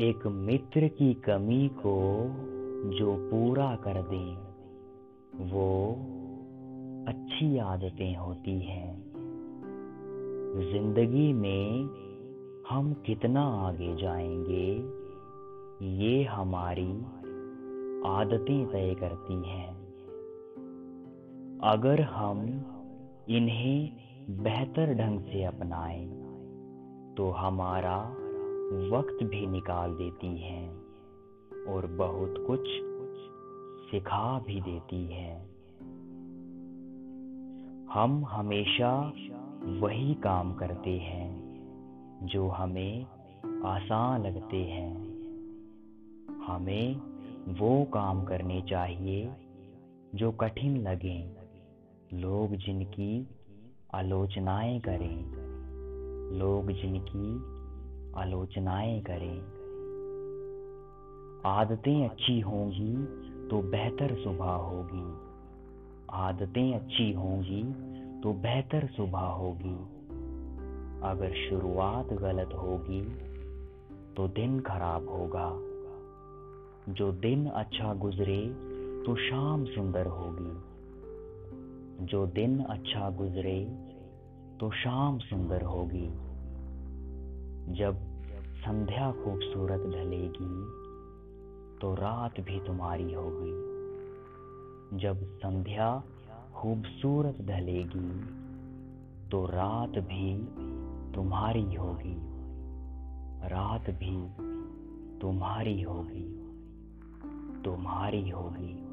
एक मित्र की कमी को जो पूरा कर दे, वो अच्छी आदतें होती हैं। ज़िंदगी में हम कितना आगे जाएँगे, ये हमारी आदतें तय करती हैं। अगर हम इन्हें बेहतर ढंग से अपनाएँ तो हमारा वक्त भी निकाल देती हैं और बहुत कुछ सिखा भी देती है। हम हमेशा वही काम करते हैं जो हमें आसान लगते हैं। हमें वो काम करने चाहिए जो कठिन लगे। लोग जिनकी आलोचनाएँ करें, लोग जिनकी आलोचनाएँ करें। आदतें अच्छी होंगी तो बेहतर सुबह होगी। आदतें अच्छी होंगी तो बेहतर सुबह होगी। अगर शुरुआत गलत होगी तो दिन खराब होगा। जो दिन अच्छा गुजरे तो शाम सुंदर होगी। जो दिन अच्छा गुजरे तो शाम सुंदर होगी। जब संध्या खूबसूरत ढलेगी तो रात भी तुम्हारी होगी जब संध्या खूबसूरत ढलेगी तो रात भी तुम्हारी होगी। रात भी तुम्हारी होगी। तुम्हारी होगी।